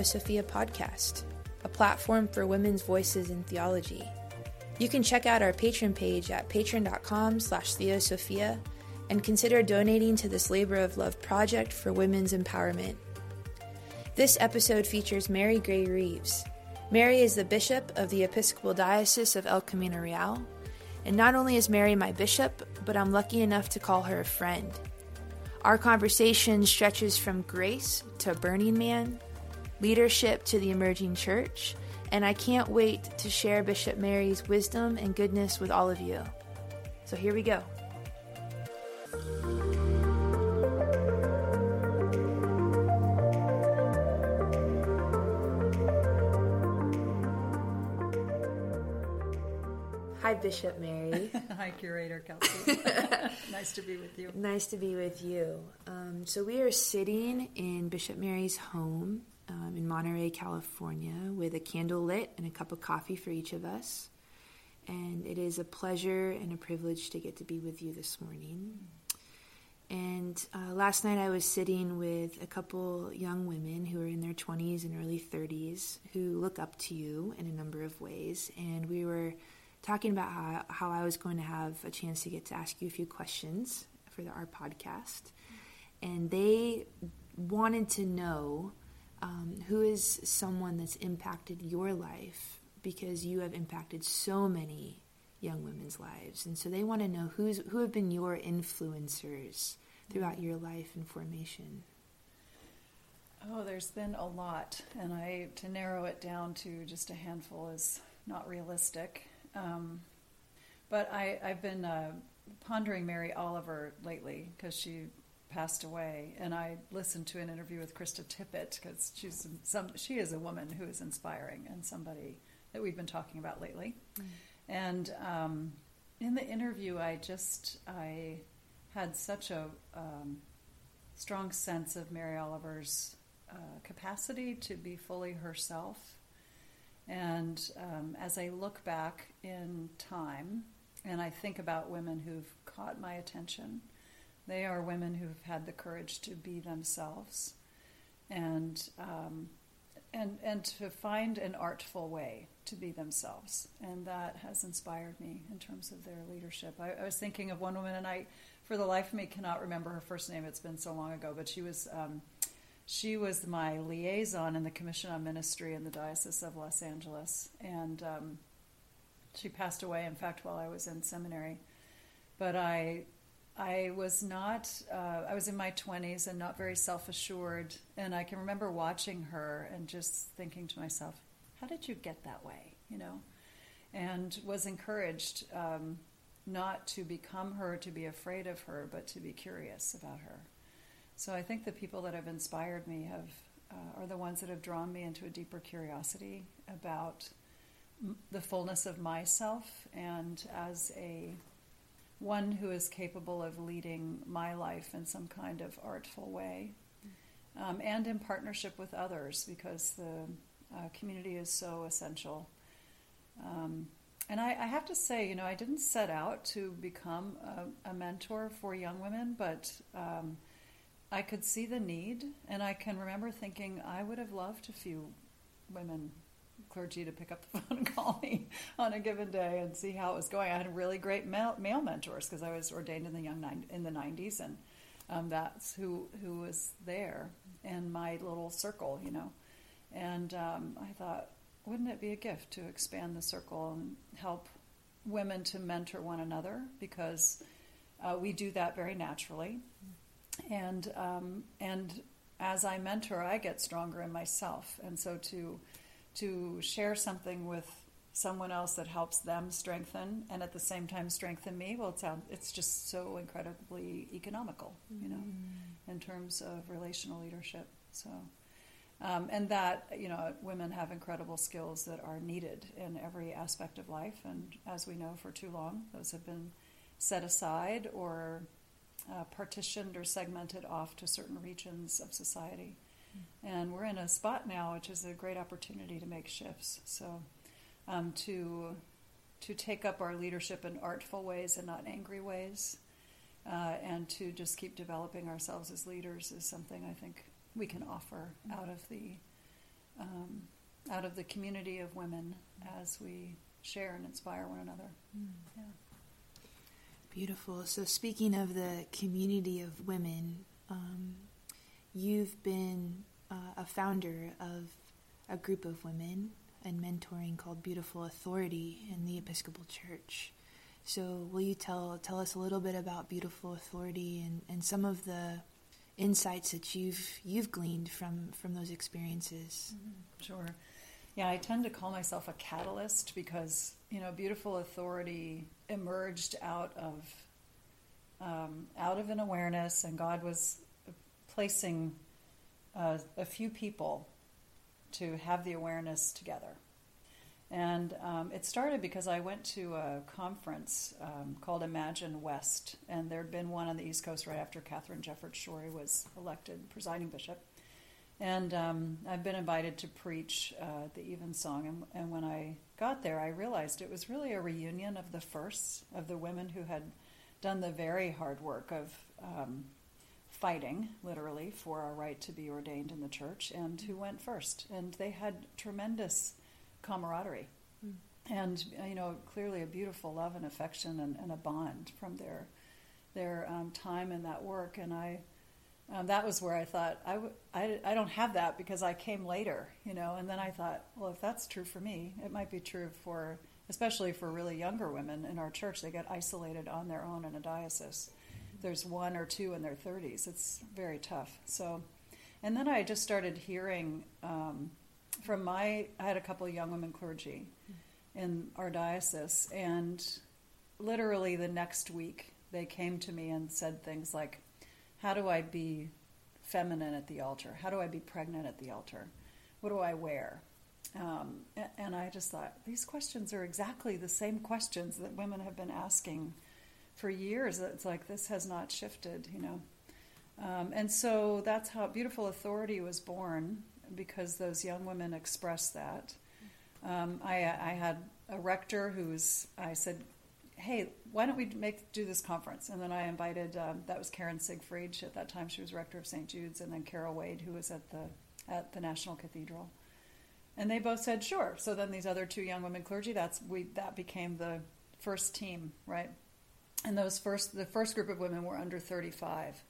Theosophia podcast, a platform for women's voices in theology. You can check out our Patreon page at patreon.com slash theosophia and consider donating to this labor of love project for women's empowerment. This episode features Mary Gray Reeves. Mary is the bishop of the Episcopal Diocese of El Camino Real, and not only is Mary my bishop, but I'm lucky enough to call her a friend. Our conversation stretches from grace to Burning Man, leadership to the emerging church, and I can't wait to share Bishop Mary's wisdom and goodness with all of you. So here we go. Hi, Bishop Mary. Hi, Curator Kelsey. nice to be with you. Nice to be with you. Um, so, we are sitting in Bishop Mary's home um, in Monterey, California, with a candle lit and a cup of coffee for each of us. And it is a pleasure and a privilege to get to be with you this morning. And uh, last night I was sitting with a couple young women who are in their 20s and early 30s who look up to you in a number of ways. And we were talking about how, how I was going to have a chance to get to ask you a few questions for the, our podcast. And they wanted to know um, who is someone that's impacted your life because you have impacted so many young women's lives. And so they want to know who's, who have been your influencers throughout your life and formation. Oh, there's been a lot, and I to narrow it down to just a handful is not realistic. Um, but I, I've been uh, pondering Mary Oliver lately because she passed away, and I listened to an interview with Krista Tippett because she's some she is a woman who is inspiring and somebody that we've been talking about lately. Mm. And um, in the interview, I just I had such a um, strong sense of Mary Oliver's uh, capacity to be fully herself. And um, as I look back in time and I think about women who've caught my attention, they are women who've had the courage to be themselves and um, and and to find an artful way to be themselves, and that has inspired me in terms of their leadership. I, I was thinking of one woman, and I, for the life of me, cannot remember her first name. It's been so long ago, but she was. Um, she was my liaison in the Commission on Ministry in the Diocese of Los Angeles, and um, she passed away, in fact, while I was in seminary. But I I was not, uh, I was in my 20s and not very self assured. And I can remember watching her and just thinking to myself, how did you get that way? You know? And was encouraged um, not to become her, to be afraid of her, but to be curious about her. So I think the people that have inspired me have, uh, are the ones that have drawn me into a deeper curiosity about m- the fullness of myself and as a one who is capable of leading my life in some kind of artful way, um, and in partnership with others because the uh, community is so essential. Um, and I, I, have to say, you know, I didn't set out to become a, a mentor for young women, but um, I could see the need, and I can remember thinking I would have loved a few women clergy to pick up the phone and call me on a given day and see how it was going. I had really great male, male mentors because I was ordained in the young in the 90s, and um, that's who who was there in my little circle, you know. And um, I thought, wouldn't it be a gift to expand the circle and help women to mentor one another because uh, we do that very naturally, and um, and as I mentor, I get stronger in myself, and so to to share something with someone else that helps them strengthen and at the same time strengthen me well it's, it's just so incredibly economical you know mm. in terms of relational leadership. So um, and that you know women have incredible skills that are needed in every aspect of life. And as we know for too long those have been set aside or uh, partitioned or segmented off to certain regions of society and we're in a spot now which is a great opportunity to make shifts. So um, to to take up our leadership in artful ways and not angry ways, uh, and to just keep developing ourselves as leaders is something I think we can offer out of the um, out of the community of women as we share and inspire one another. Mm. Yeah. Beautiful. So, speaking of the community of women, um, you've been uh, a founder of a group of women and mentoring called Beautiful Authority in the Episcopal Church. So, will you tell tell us a little bit about Beautiful Authority and, and some of the insights that you've you've gleaned from from those experiences? Mm-hmm. Sure. Yeah, I tend to call myself a catalyst because you know, Beautiful Authority emerged out of um, out of an awareness, and God was placing uh, a few people to have the awareness together. And um, it started because I went to a conference um, called Imagine West, and there'd been one on the East Coast right after Katharine Jefferts Schori was elected presiding bishop. And um, I've been invited to preach uh, the Evensong, and, and when I got there, I realized it was really a reunion of the firsts, of the women who had done the very hard work of um, fighting, literally, for our right to be ordained in the church, and who went first. And they had tremendous camaraderie. Mm. And you know, clearly a beautiful love and affection and, and a bond from their their um, time in that work. And I, um, that was where I thought I, w- I, I don't have that because I came later, you know. And then I thought, well, if that's true for me, it might be true for, especially for really younger women in our church. They get isolated on their own in a diocese. There's one or two in their 30s. It's very tough. So, and then I just started hearing um, from my, I had a couple of young women clergy in our diocese, and literally the next week they came to me and said things like, How do I be feminine at the altar? How do I be pregnant at the altar? What do I wear? Um, and I just thought, these questions are exactly the same questions that women have been asking for years. It's like this has not shifted, you know. Um, and so that's how Beautiful Authority was born because those young women expressed that. Um, I, I, had a rector who's, I said, hey, why don't we make do this conference? And then I invited, um, that was Karen Siegfried. At that time, she was rector of St. Jude's, and then Carol Wade, who was at the at the National Cathedral. And they both said sure. So then these other two young women clergy, that's we that became the first team, right? And those first the first group of women were under 35,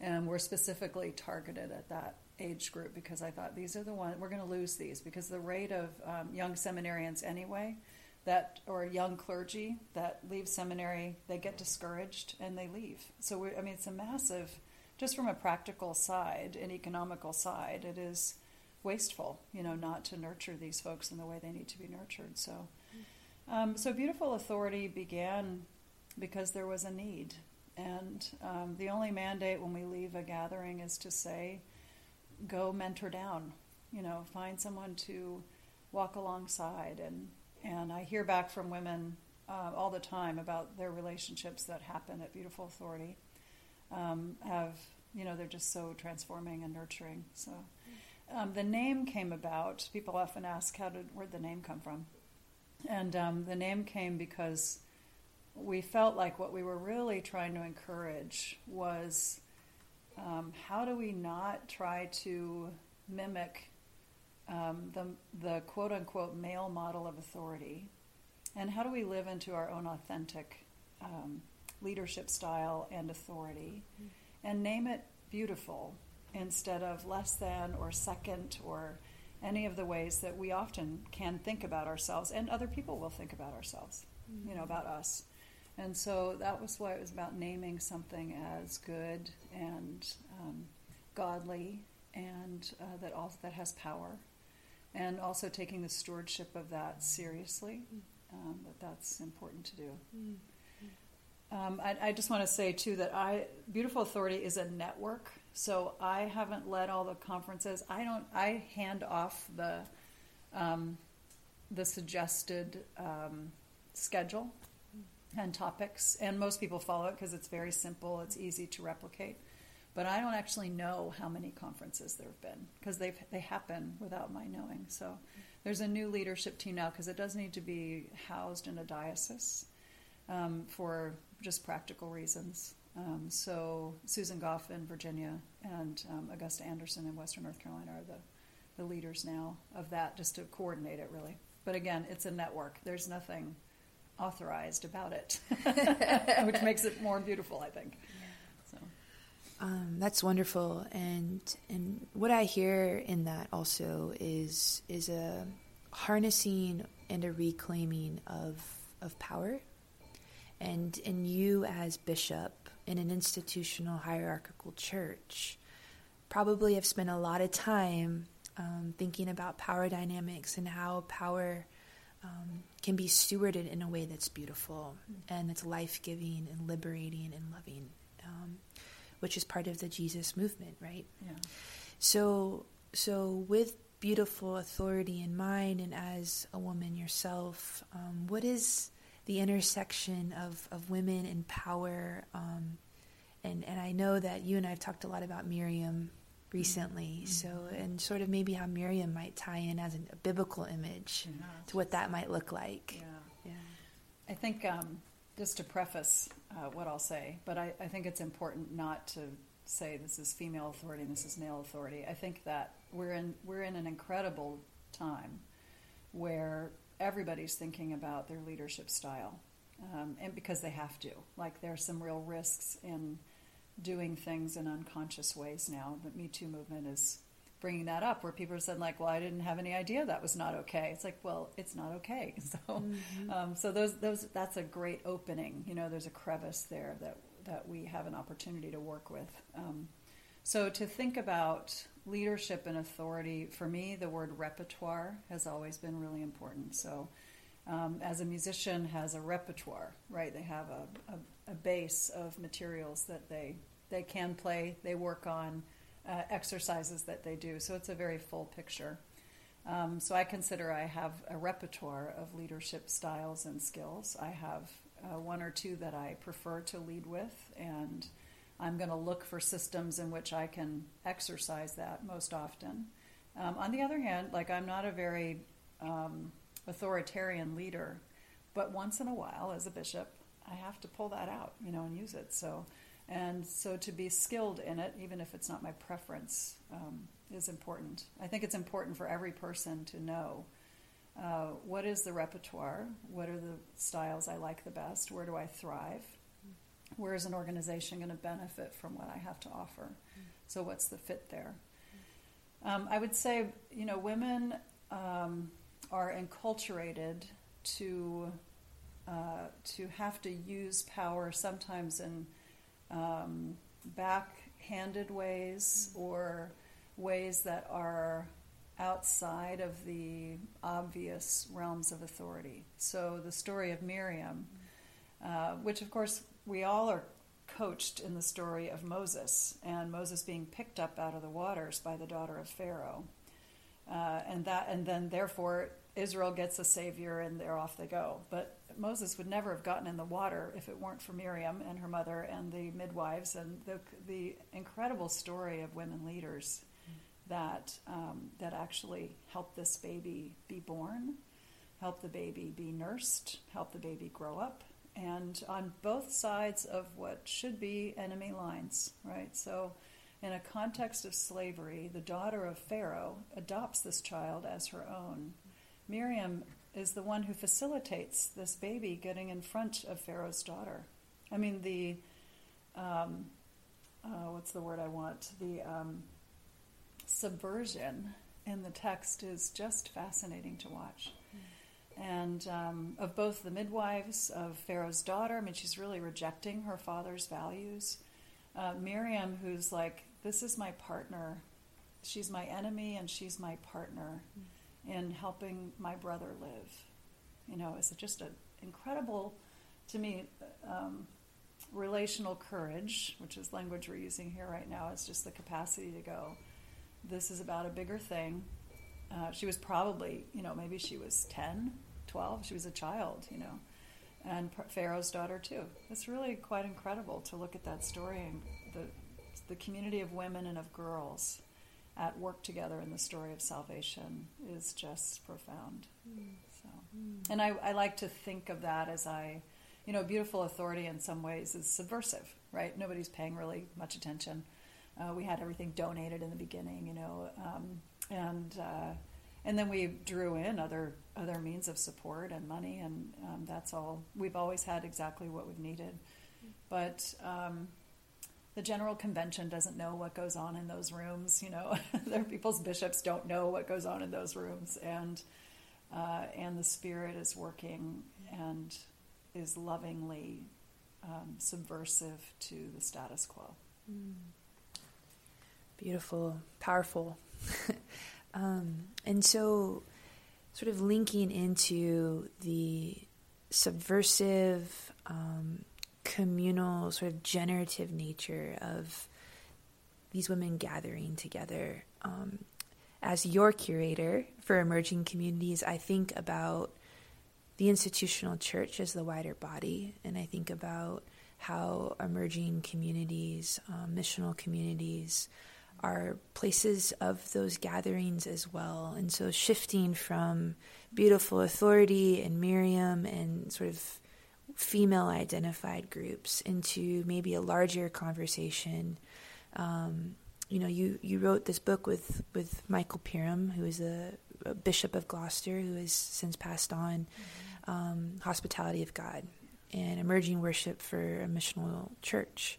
and were specifically targeted at that age group because I thought these are the ones we're going to lose these because the rate of um, young seminarians anyway that or young clergy that leave seminary they get discouraged and they leave. So we, I mean it's a massive just from a practical side and economical side it is wasteful you know not to nurture these folks in the way they need to be nurtured. So um, so beautiful authority began because there was a need and um, the only mandate when we leave a gathering is to say go mentor down. You know, find someone to walk alongside. And, and I hear back from women uh, all the time about their relationships that happen at Beautiful Authority. Um, have, you know, they're just so transforming and nurturing. So um, the name came about. People often ask, how did, where'd the name come from? And um, the name came because we felt like what we were really trying to encourage was um, how do we not try to mimic um, the, the quote unquote male model of authority? And how do we live into our own authentic um, leadership style and authority and name it beautiful instead of less than or second or any of the ways that we often can think about ourselves and other people will think about ourselves, mm-hmm. you know, about us. And so that was why it was about naming something as good and um, godly and uh, that also that has power, and also taking the stewardship of that seriously. Um, that that's important to do. Um, I, I, just want to say too that I Beautiful Authority is a network. So I haven't led all the conferences. I don't. I hand off the um, the suggested um, schedule and topics, and most people follow it because it's very simple, it's easy to replicate. But I don't actually know how many conferences there have been because they they happen without my knowing. So there's a new leadership team now because it does need to be housed in a diocese um, for just practical reasons. Um, so Susan Goff in Virginia and um, Augusta Anderson in Western North Carolina are the the leaders now of that, just to coordinate it really. But again, it's a network. There's nothing authorized about it, which makes it more beautiful, I think. So. Um, that's wonderful, and and what I hear in that also is is a harnessing and a reclaiming of of power, and and you as bishop in an institutional hierarchical church probably have spent a lot of time um, thinking about power dynamics and how power um, can be stewarded in a way that's beautiful and it's life giving and liberating and loving, um, which is part of the Jesus movement, right? Yeah. So, so with beautiful authority in mind, and as a woman yourself, um, what is the intersection of, of women and power? Um, and and I know that you and I have talked a lot about Miriam recently. Mm-hmm. So, and sort of maybe how Miriam might tie in as an, a biblical image yeah. to what that might look like. Yeah. yeah. I think, um, just to preface uh, what I'll say, but I, I, think it's important not to say this is female authority and this is male authority. I think that we're in, we're in an incredible time where everybody's thinking about their leadership style. Um, and because they have to. Like, there are some real risks in doing things in unconscious ways now. The Me Too movement is bringing that up, where people are saying like, "Well, I didn't have any idea that was not okay." It's like, well, it's not okay. So, mm-hmm. um, so those those that's a great opening. You know, there's a crevice there that that we have an opportunity to work with. Um, so to think about leadership and authority, for me, the word repertoire has always been really important. So. Um, as a musician has a repertoire, right? They have a, a, a base of materials that they they can play, they work on, uh, exercises that they do. So it's a very full picture. Um, so I consider I have a repertoire of leadership styles and skills. I have uh, one or two that I prefer to lead with, and I'm going to look for systems in which I can exercise that most often. Um, on the other hand, like I'm not a very um, authoritarian leader, but once in a while, as a bishop, I have to pull that out, you know, and use it. So, and so to be skilled in it, even if it's not my preference, um, is important. I think it's important for every person to know uh, what is the repertoire, what are the styles I like the best, where do I thrive, where is an organization going to benefit from what I have to offer. So, what's the fit there? Um, I would say, you know, women um, are enculturated to uh, to have to use power sometimes in um, backhanded ways or ways that are outside of the obvious realms of authority. So the story of Miriam, uh, which of course we all are coached in the story of Moses and Moses being picked up out of the waters by the daughter of Pharaoh. Uh, and that, and then therefore Israel gets a savior and they're off they go. But Moses would never have gotten in the water if it weren't for Miriam and her mother and the midwives and the, the incredible story of women leaders that, um, that actually helped this baby be born, help the baby be nursed, help the baby grow up, and on both sides of what should be enemy lines, right? So, in a context of slavery, the daughter of Pharaoh adopts this child as her own Miriam is the one who facilitates this baby getting in front of Pharaoh's daughter. I mean, the, um, uh, what's the word I want? The um, subversion in the text is just fascinating to watch. And um, of both the midwives of Pharaoh's daughter, I mean, she's really rejecting her father's values. Uh, Miriam, who's like, this is my partner. She's my enemy and she's my partner. Mm in helping my brother live. You know, it's just an incredible, to me, um, relational courage, which is language we're using here right now. It's just the capacity to go, this is about a bigger thing. Uh, she was probably, you know, maybe she was 10, 12. She was a child, you know, and Pharaoh's daughter too. It's really quite incredible to look at that story and the, the community of women and of girls at work together in the story of salvation is just profound. Mm. So, mm. and I, I like to think of that as I, you know, beautiful authority in some ways is subversive, right? Nobody's paying really much attention. Uh, we had everything donated in the beginning, you know. Um, and uh, and then we drew in other other means of support and money, and um, that's all. We've always had exactly what we've needed, but. Um, the general convention doesn't know what goes on in those rooms. You know, their people's bishops don't know what goes on in those rooms, and uh, and the Spirit is working and is lovingly um, subversive to the status quo. Mm. Beautiful, powerful. um, and so, sort of linking into the subversive, um, communal, sort of generative nature of these women gathering together. Um, as your curator for emerging communities, I think about the institutional church as the wider body, and I think about how emerging communities, um, missional communities, are places of those gatherings as well. And so shifting from beautiful authority and Miriam and sort of female identified groups into maybe a larger conversation. Um, you know, you, you wrote this book with, with Michael Perham, who is a, a Bishop of Gloucester, who has since passed on, mm-hmm. um, Hospitality of God and Emerging Worship for a Missional Church.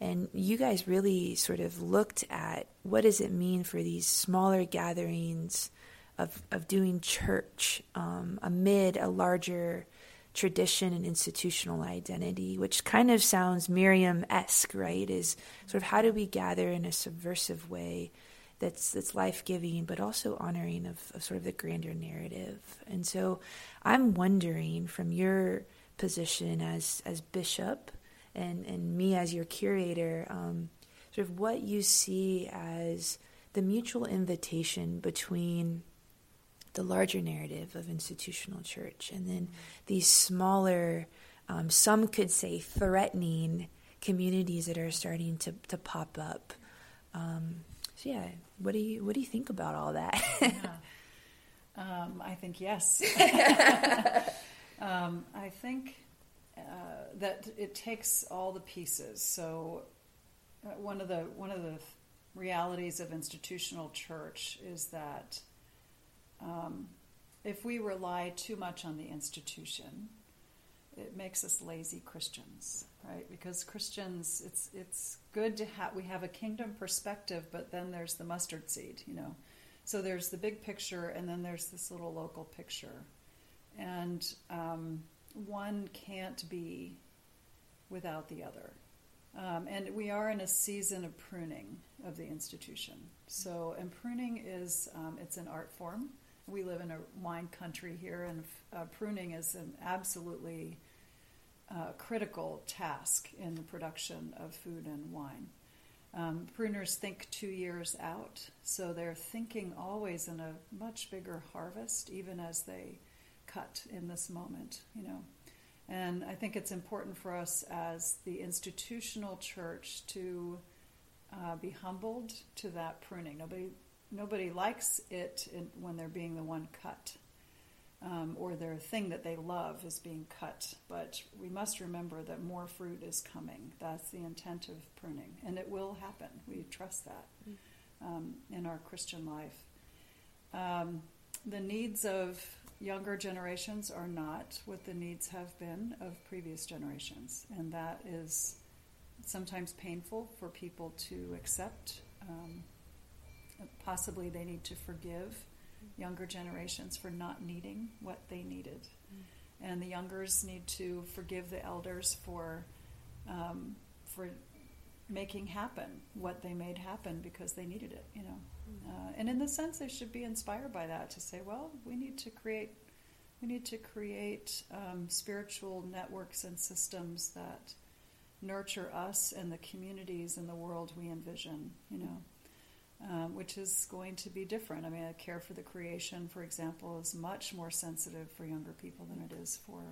And you guys really sort of looked at what does it mean for these smaller gatherings of, of doing church um, amid a larger tradition and institutional identity, which kind of sounds Miriam esque, right? Is sort of how do we gather in a subversive way that's that's life giving, but also honoring of, of, sort of the grander narrative. And so, I'm wondering from your position as as bishop and, and me as your curator, um, sort of what you see as the mutual invitation between the larger narrative of institutional church and then these smaller, um, some could say threatening communities that are starting to, to pop up. Um, so yeah, what do you what do you think about all that? yeah. um, I think yes. Um, I think uh, that it takes all the pieces. So uh, one of the one of the realities of institutional church is that um, if we rely too much on the institution, it makes us lazy Christians, right? Because Christians, it's it's good to have we have a kingdom perspective, but then there's the mustard seed, you know. So there's the big picture, and then there's this little local picture, and um, one can't be without the other. Um, and we are in a season of pruning of the institution. So, and pruning is um, it's an art form. We live in a wine country here, and uh, pruning is an absolutely uh, critical task in the production of food and wine. Um, pruners think two years out, so they're thinking always in a much bigger harvest, even as they cut in this moment, you know. And I think it's important for us as the institutional church to uh, be humbled to that pruning. Nobody, nobody likes it in, when they're being the one cut, um, or their thing that they love is being cut. But we must remember that more fruit is coming. That's the intent of pruning, and it will happen. We trust that mm. um, in our Christian life. Um, the needs of younger generations are not what the needs have been of previous generations, and that is sometimes painful for people to accept. Um, possibly they need to forgive younger generations for not needing what they needed. Mm. And the youngers need to forgive the elders for um, for making happen what they made happen because they needed it, you know. Uh, and in the sense, they should be inspired by that to say, well, we need to create, we need to create um, spiritual networks and systems that nurture us and the communities and the world we envision, you know, um, which is going to be different. I mean, a care for the creation, for example, is much more sensitive for younger people than it is for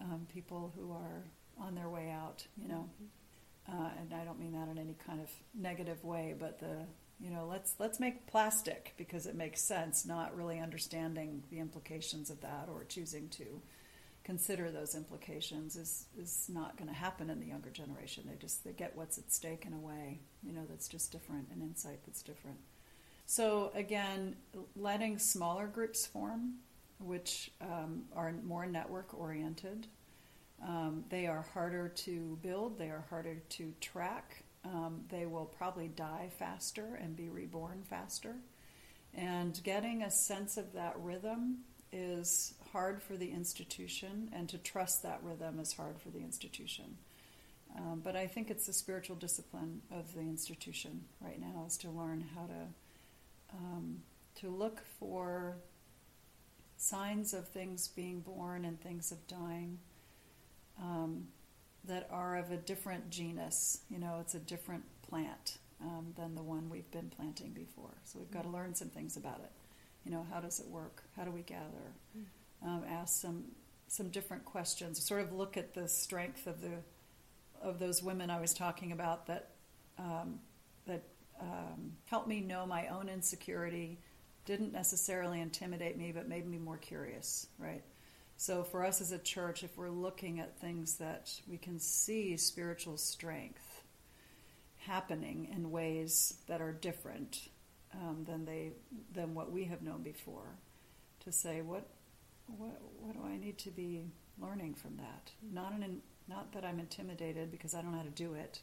um, people who are on their way out, you know. Uh, and I don't mean that in any kind of negative way, but the you know let's let's make plastic because it makes sense not really understanding the implications of that or choosing to consider those implications is is not going to happen in the younger generation they just they get what's at stake in a way you know that's just different an insight that's different So, again, letting smaller groups form, which um, are more network oriented. Um, they are harder to build, they are harder to track. Um, they will probably die faster and be reborn faster. And getting a sense of that rhythm is hard for the institution, and to trust that rhythm is hard for the institution. Um, but I think it's the spiritual discipline of the institution right now is to learn how to um, to look for signs of things being born and things of dying um, that are of a different genus. You know, it's a different plant um, than the one we've been planting before. So we've got to learn some things about it. You know, how does it work? How do we gather? Um, ask some some different questions. Sort of look at the strength of the of those women I was talking about that um, that um, helped me know my own insecurity. Didn't necessarily intimidate me, but made me more curious. Right. So for us as a church, if we're looking at things that we can see spiritual strength happening in ways that are different um, than they than what we have known before, to say what what what do I need to be learning from that? Not an not that I'm intimidated because I don't know how to do it,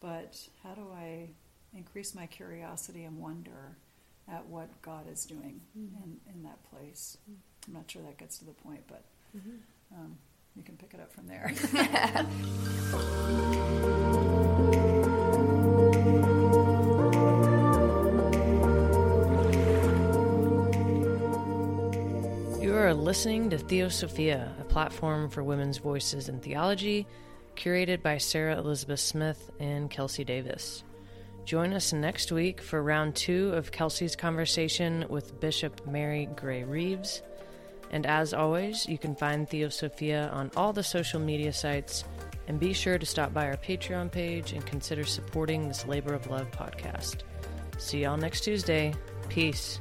but how do I increase my curiosity and wonder at what God is doing mm-hmm. in, in that place? Mm-hmm. I'm not sure that gets to the point, but mm-hmm. um, you can pick it up from there. You are listening to Theosophia, a platform for women's voices in theology, curated by Sarah Elizabeth Smith and Kelsey Davis. Join us next week for round two of Kelsey's conversation with Bishop Mary Gray Reeves. And as always, you can find Theosophia on all the social media sites. And be sure to stop by our Patreon page and consider supporting this Labor of Love podcast. See y'all next Tuesday. Peace.